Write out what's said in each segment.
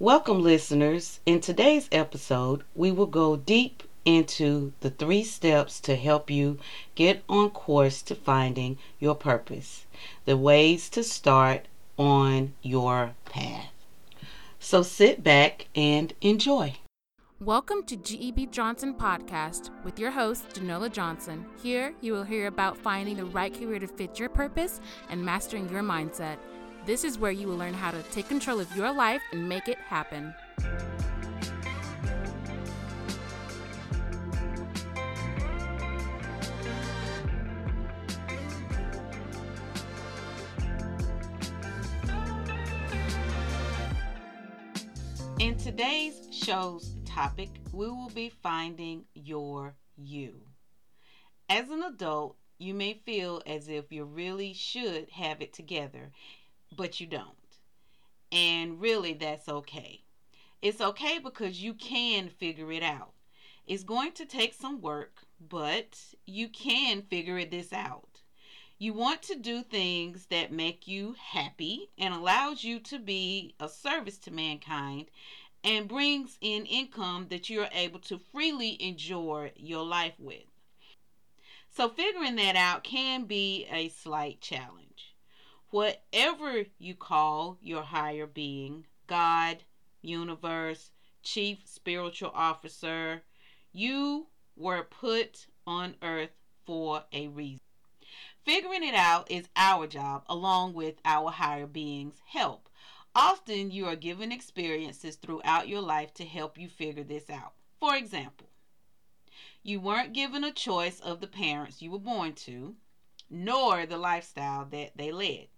Welcome, listeners. In today's episode, we will go deep into the three steps to help you get on course to finding your purpose, the ways to start on your path. So sit back and enjoy. Welcome to GEB Johnson Podcast with your host, Genola Johnson. Here, you will hear about finding the right career to fit your purpose and mastering your mindset. This is where you will learn how to take control of your life and make it happen. In today's show's topic, we will be finding your you. As an adult, you may feel as if you really should have it together but you don't. And really, that's okay. It's okay because you can figure it out. It's going to take some work, but you can figure this out. You want to do things that make you happy and allows you to be a service to mankind and brings in income that you're able to freely enjoy your life with. So figuring that out can be a slight challenge whatever you call your higher being, God, universe, chief spiritual officer, you were put on earth for a reason. Figuring it out is our job, along with our higher being's help. Often you are given experiences throughout your life to help you figure this out. For example, you weren't given a choice of the parents you were born to, nor the lifestyle that they led.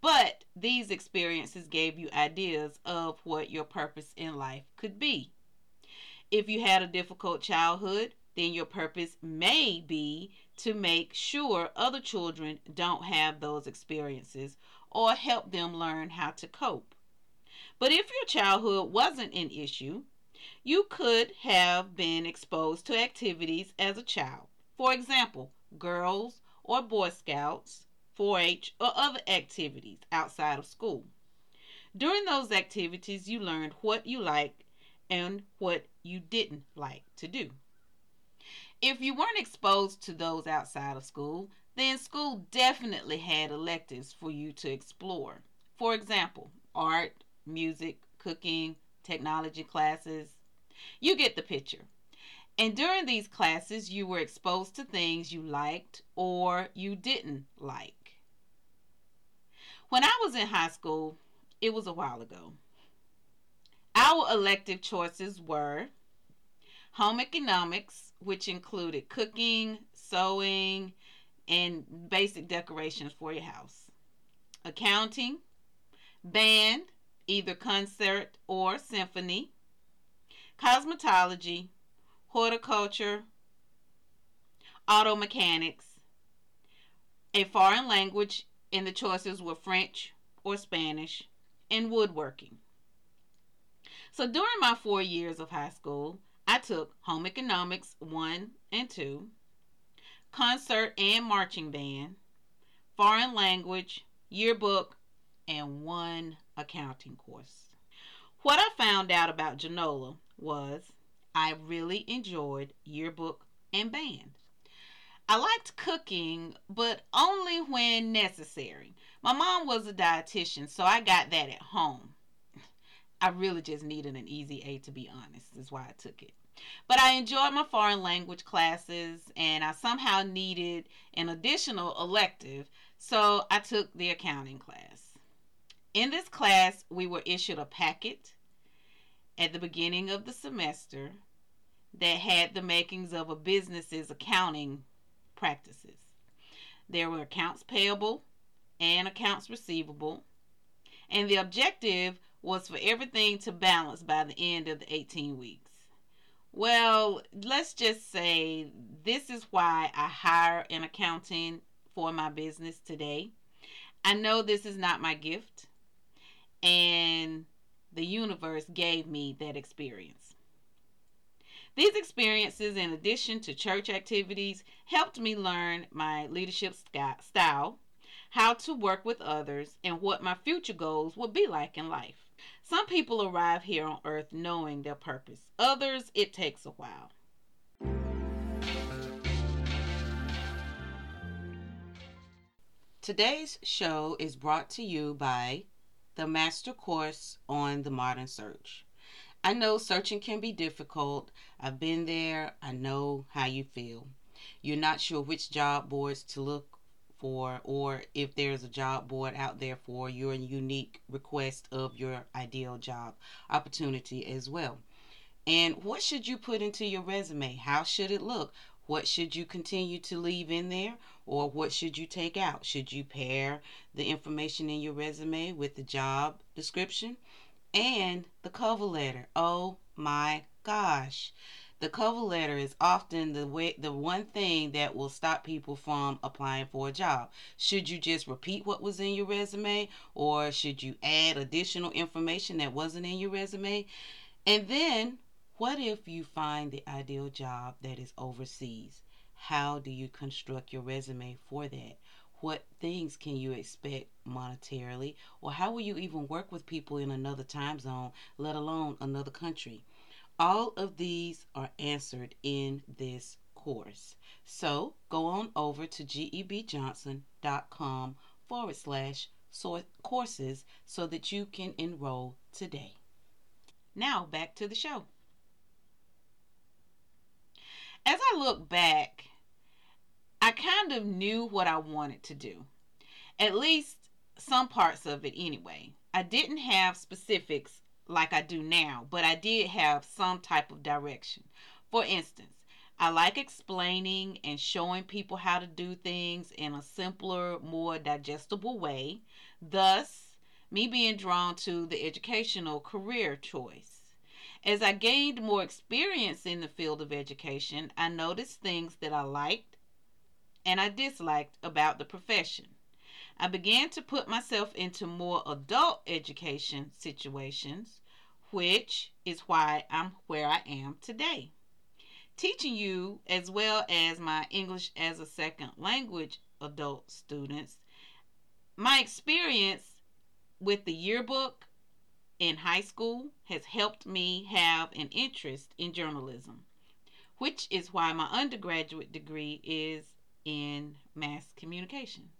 But these experiences gave you ideas of what your purpose in life could be. If you had a difficult childhood, then your purpose may be to make sure other children don't have those experiences or help them learn how to cope. But if your childhood wasn't an issue, you could have been exposed to activities as a child. For example, girls or Boy Scouts, 4 H, or other activities outside of school. During those activities, you learned what you liked and what you didn't like to do. If you weren't exposed to those outside of school, then school definitely had electives for you to explore. For example, art, music, cooking, technology classes. You get the picture. And during these classes, you were exposed to things you liked or you didn't like. When I was in high school, it was a while ago. Our elective choices were home economics, which included cooking, sewing, and basic decorations for your house, accounting, band, either concert or symphony, cosmetology, horticulture, auto mechanics, a foreign language and the choices were French or Spanish, and woodworking. So during my four years of high school, I took home economics 1 and 2, concert and marching band, foreign language, yearbook, and one accounting course. What I found out about Genola was I really enjoyed yearbook and band. I liked cooking, but only when necessary. My mom was a dietitian, so I got that at home. I really just needed an easy A to be honest, is why I took it. But I enjoyed my foreign language classes and I somehow needed an additional elective, so I took the accounting class. In this class, we were issued a packet at the beginning of the semester that had the makings of a business's accounting practices. There were accounts payable and accounts receivable, and the objective was for everything to balance by the end of the 18 weeks. Well, let's just say this is why I hire an accountant for my business today. I know this is not my gift, and the universe gave me that experience. These experiences, in addition to church activities, helped me learn my leadership style, how to work with others, and what my future goals would be like in life. Some people arrive here on earth knowing their purpose, others, it takes a while. Today's show is brought to you by the Master Course on the Modern Search. I know searching can be difficult. I've been there. I know how you feel. You're not sure which job boards to look for or if there's a job board out there for your unique request of your ideal job opportunity as well. And what should you put into your resume? How should it look? What should you continue to leave in there or what should you take out? Should you pair the information in your resume with the job description and the cover letter? Oh my gosh. The cover letter is often the way the one thing that will stop people from applying for a job. Should you just repeat what was in your resume or should you add additional information that wasn't in your resume? And then what if you find the ideal job that is overseas? How do you construct your resume for that? What things can you expect monetarily? Or how will you even work with people in another time zone, let alone another country? All of these are answered in this course. So go on over to gebjohnson.com forward slash courses so that you can enroll today. Now back to the show. As I look back, I kind of knew what I wanted to do. At least some parts of it anyway. I didn't have specifics like I do now, but I did have some type of direction. For instance, I like explaining and showing people how to do things in a simpler, more digestible way, thus, me being drawn to the educational career choice. As I gained more experience in the field of education, I noticed things that I liked and I disliked about the profession. I began to put myself into more adult education situations, which is why I'm where I am today. Teaching you, as well as my English as a second language adult students, my experience with the yearbook in high school has helped me have an interest in journalism, which is why my undergraduate degree is in mass communications.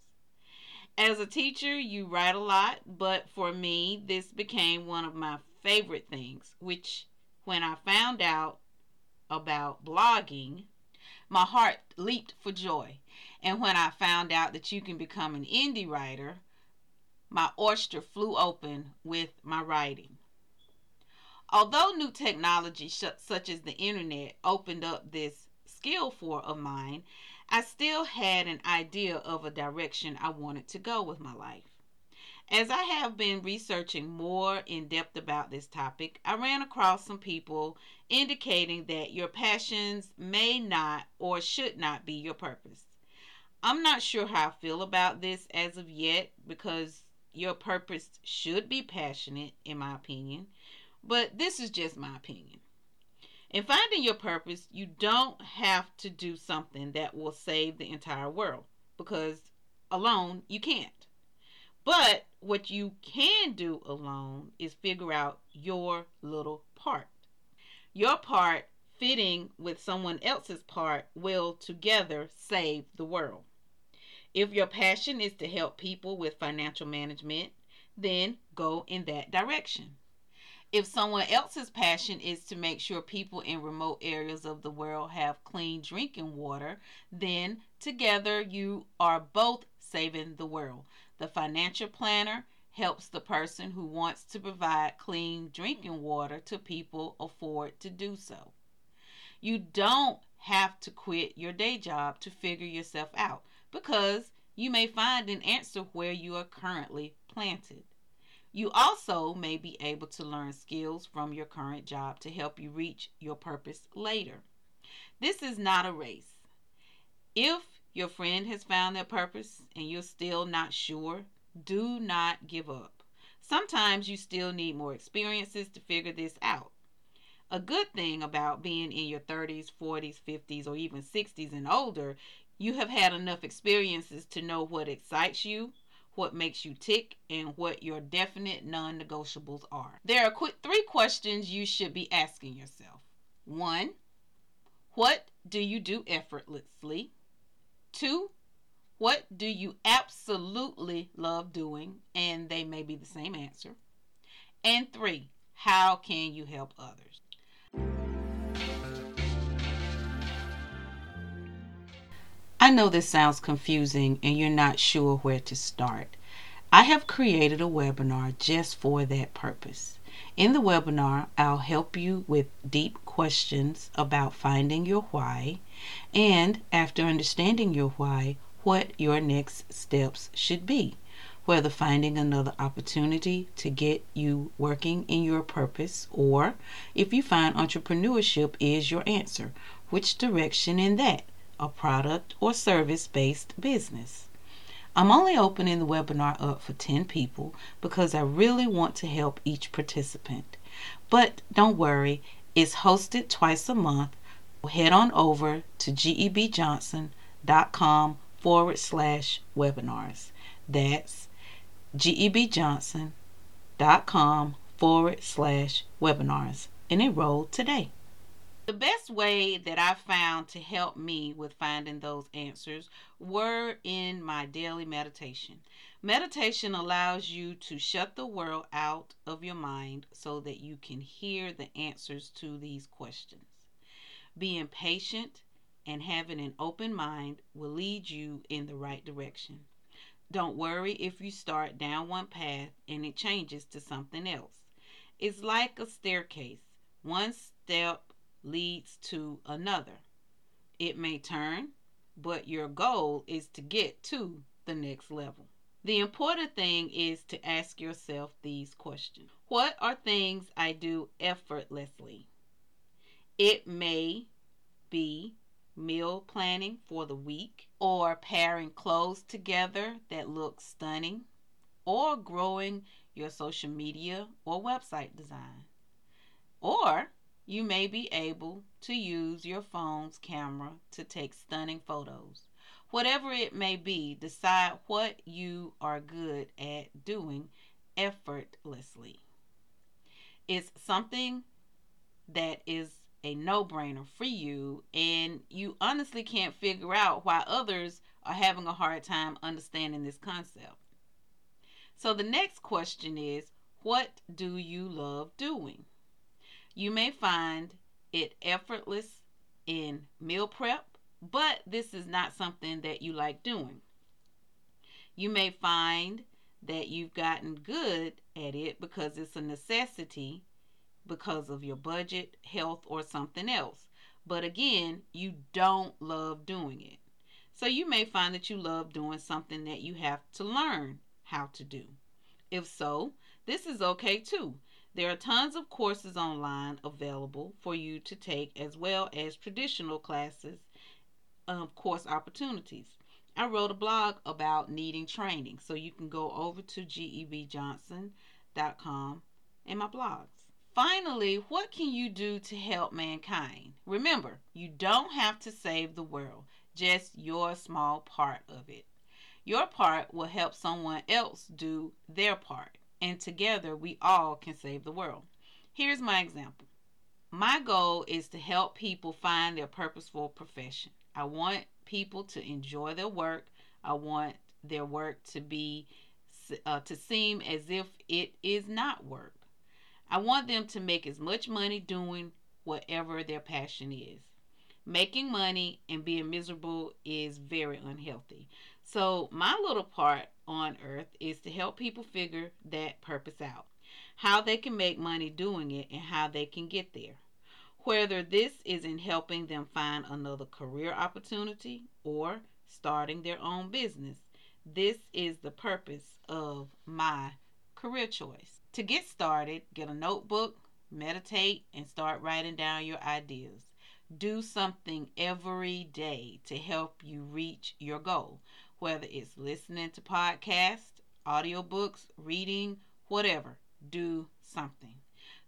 As a teacher, you write a lot, but for me, this became one of my favorite things, which when I found out about blogging, my heart leaped for joy. And when I found out that you can become an indie writer, my oyster flew open with my writing. Although new technology such as the internet opened up this skill for of mine, I still had an idea of a direction I wanted to go with my life. As I have been researching more in depth about this topic, I ran across some people indicating that your passions may not or should not be your purpose. I'm not sure how I feel about this as of yet because your purpose should be passionate, in my opinion, but this is just my opinion. In finding your purpose, you don't have to do something that will save the entire world because alone you can't. But what you can do alone is figure out your little part. Your part fitting with someone else's part will together save the world. If your passion is to help people with financial management, then go in that direction. If someone else's passion is to make sure people in remote areas of the world have clean drinking water, then together you are both saving the world. The financial planner helps the person who wants to provide clean drinking water to people afford to do so. You don't have to quit your day job to figure yourself out because you may find an answer where you are currently planted. You also may be able to learn skills from your current job to help you reach your purpose later. This is not a race. If your friend has found their purpose and you're still not sure, do not give up. Sometimes you still need more experiences to figure this out. A good thing about being in your 30s, 40s, 50s, or even 60s and older you have had enough experiences to know what excites you, what makes you tick, and what your definite non negotiables are. There are quick three questions you should be asking yourself. One, what do you do effortlessly? Two, what do you absolutely love doing? And they may be the same answer. And three, how can you help others? Know this sounds confusing and you're not sure where to start. I have created a webinar just for that purpose. In the webinar, I'll help you with deep questions about finding your why, and after understanding your why, what your next steps should be. Whether finding another opportunity to get you working in your purpose, or if you find entrepreneurship is your answer, which direction in that? A product or service based business. I'm only opening the webinar up for 10 people because I really want to help each participant. But don't worry, it's hosted twice a month. Head on over to gebjohnson.com forward slash webinars. That's gebjohnson.com forward slash webinars and enroll today. The best way that I found to help me with finding those answers were in my daily meditation. Meditation allows you to shut the world out of your mind so that you can hear the answers to these questions. Being patient and having an open mind will lead you in the right direction. Don't worry if you start down one path and it changes to something else. It's like a staircase. One step leads to another. It may turn, but your goal is to get to the next level. The important thing is to ask yourself these questions What are things I do effortlessly? It may be meal planning for the week, or pairing clothes together that look stunning, or growing your social media or website design, or you may be able to use your phone's camera to take stunning photos. Whatever it may be, decide what you are good at doing effortlessly. It's something that is a no brainer for you, and you honestly can't figure out why others are having a hard time understanding this concept. So, the next question is what do you love doing? You may find it effortless in meal prep, but this is not something that you like doing. You may find that you've gotten good at it because it's a necessity because of your budget, health, or something else. But again, you don't love doing it. So you may find that you love doing something that you have to learn how to do. If so, this is okay too. There are tons of courses online available for you to take, as well as traditional classes, um, course opportunities. I wrote a blog about needing training, so you can go over to gebjohnson.com and my blogs. Finally, what can you do to help mankind? Remember, you don't have to save the world, just your small part of it. Your part will help someone else do their part and together we all can save the world. Here's my example. My goal is to help people find their purposeful profession. I want people to enjoy their work. I want their work to be uh, to seem as if it is not work. I want them to make as much money doing whatever their passion is. Making money and being miserable is very unhealthy. So, my little part on earth is to help people figure that purpose out, how they can make money doing it, and how they can get there. Whether this is in helping them find another career opportunity or starting their own business, this is the purpose of my career choice. To get started, get a notebook, meditate, and start writing down your ideas. Do something every day to help you reach your goal whether it's listening to podcasts, audiobooks, reading, whatever, do something.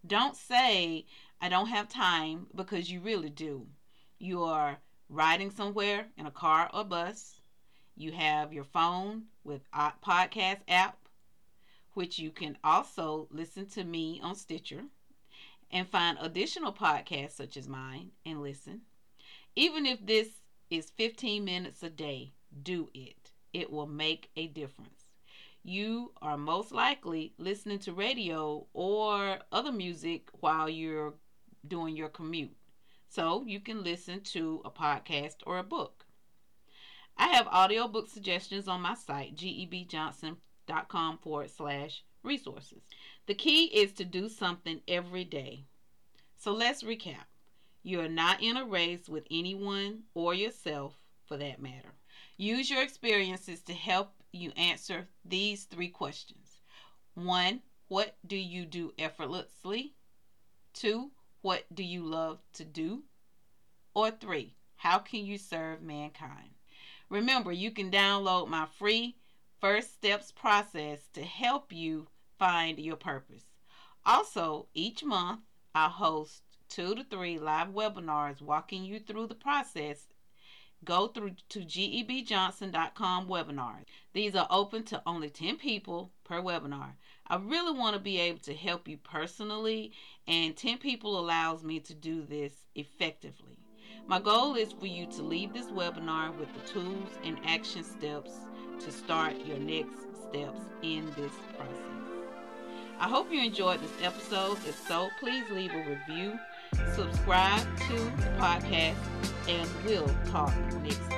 Don't say, I don't have time, because you really do. You are riding somewhere in a car or bus, You have your phone with podcast app, which you can also listen to me on Stitcher and find additional podcasts such as mine and listen. Even if this is 15 minutes a day, do it. It will make a difference. You are most likely listening to radio or other music while you're doing your commute. So you can listen to a podcast or a book. I have audiobook suggestions on my site, gebjohnson.com forward slash resources. The key is to do something every day. So let's recap. You are not in a race with anyone or yourself for that matter. Use your experiences to help you answer these three questions. One, what do you do effortlessly? Two, what do you love to do? Or three, how can you serve mankind? Remember, you can download my free first steps process to help you find your purpose. Also, each month I host two to three live webinars walking you through the process. Go through to gebjohnson.com webinars. These are open to only 10 people per webinar. I really want to be able to help you personally, and 10 people allows me to do this effectively. My goal is for you to leave this webinar with the tools and action steps to start your next steps in this process. I hope you enjoyed this episode. If so, please leave a review, subscribe to the podcast, and we'll talk next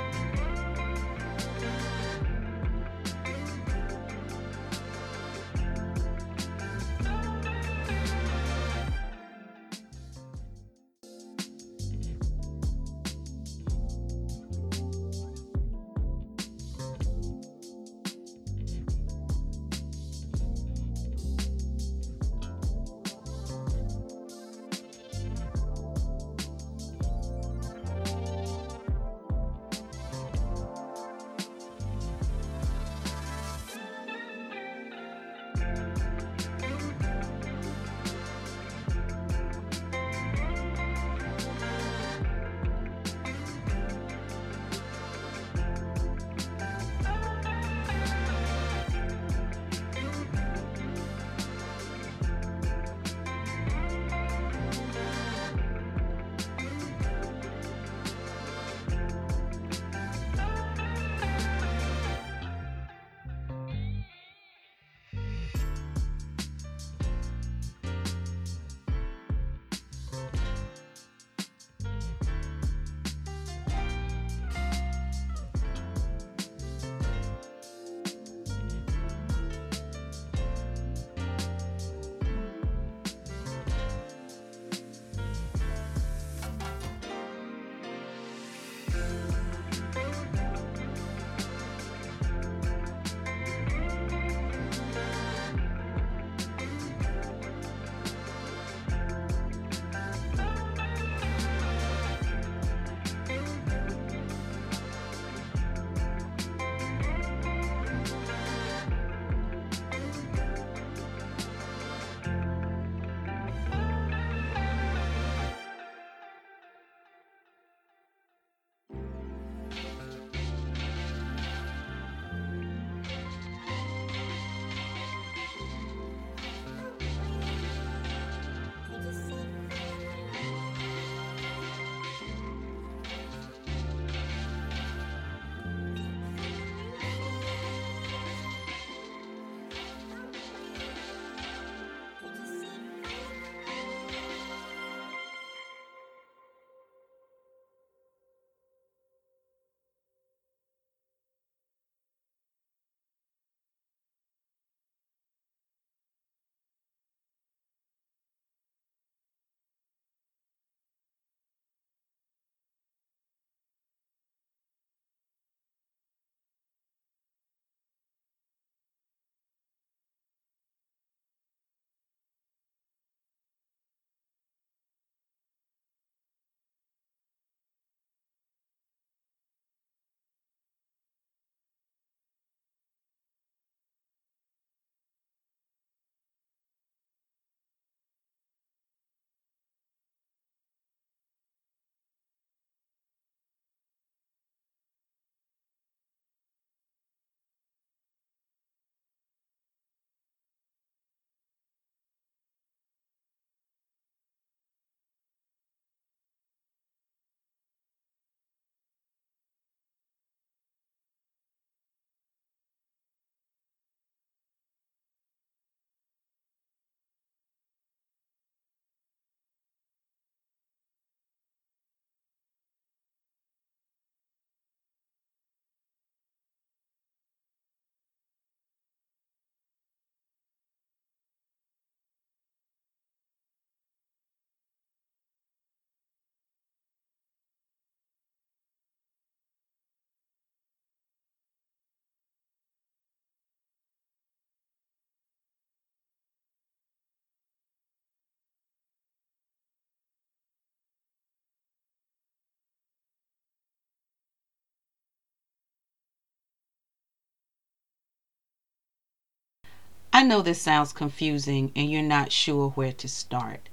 I know this sounds confusing and you're not sure where to start.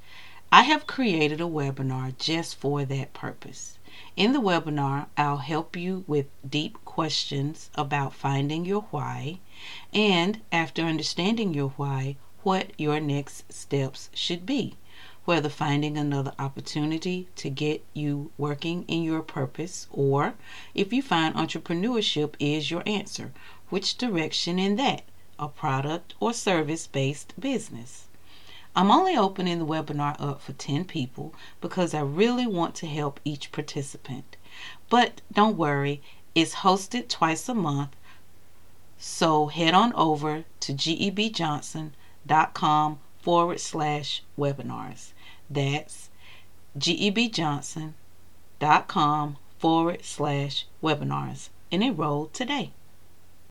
I have created a webinar just for that purpose. In the webinar, I'll help you with deep questions about finding your why, and after understanding your why, what your next steps should be. Whether finding another opportunity to get you working in your purpose, or if you find entrepreneurship is your answer, which direction in that, a product or service based business. I'm only opening the webinar up for 10 people because I really want to help each participant. But don't worry, it's hosted twice a month. So head on over to gebjohnson.com forward slash webinars. That's gebjohnson.com forward slash webinars and enroll today.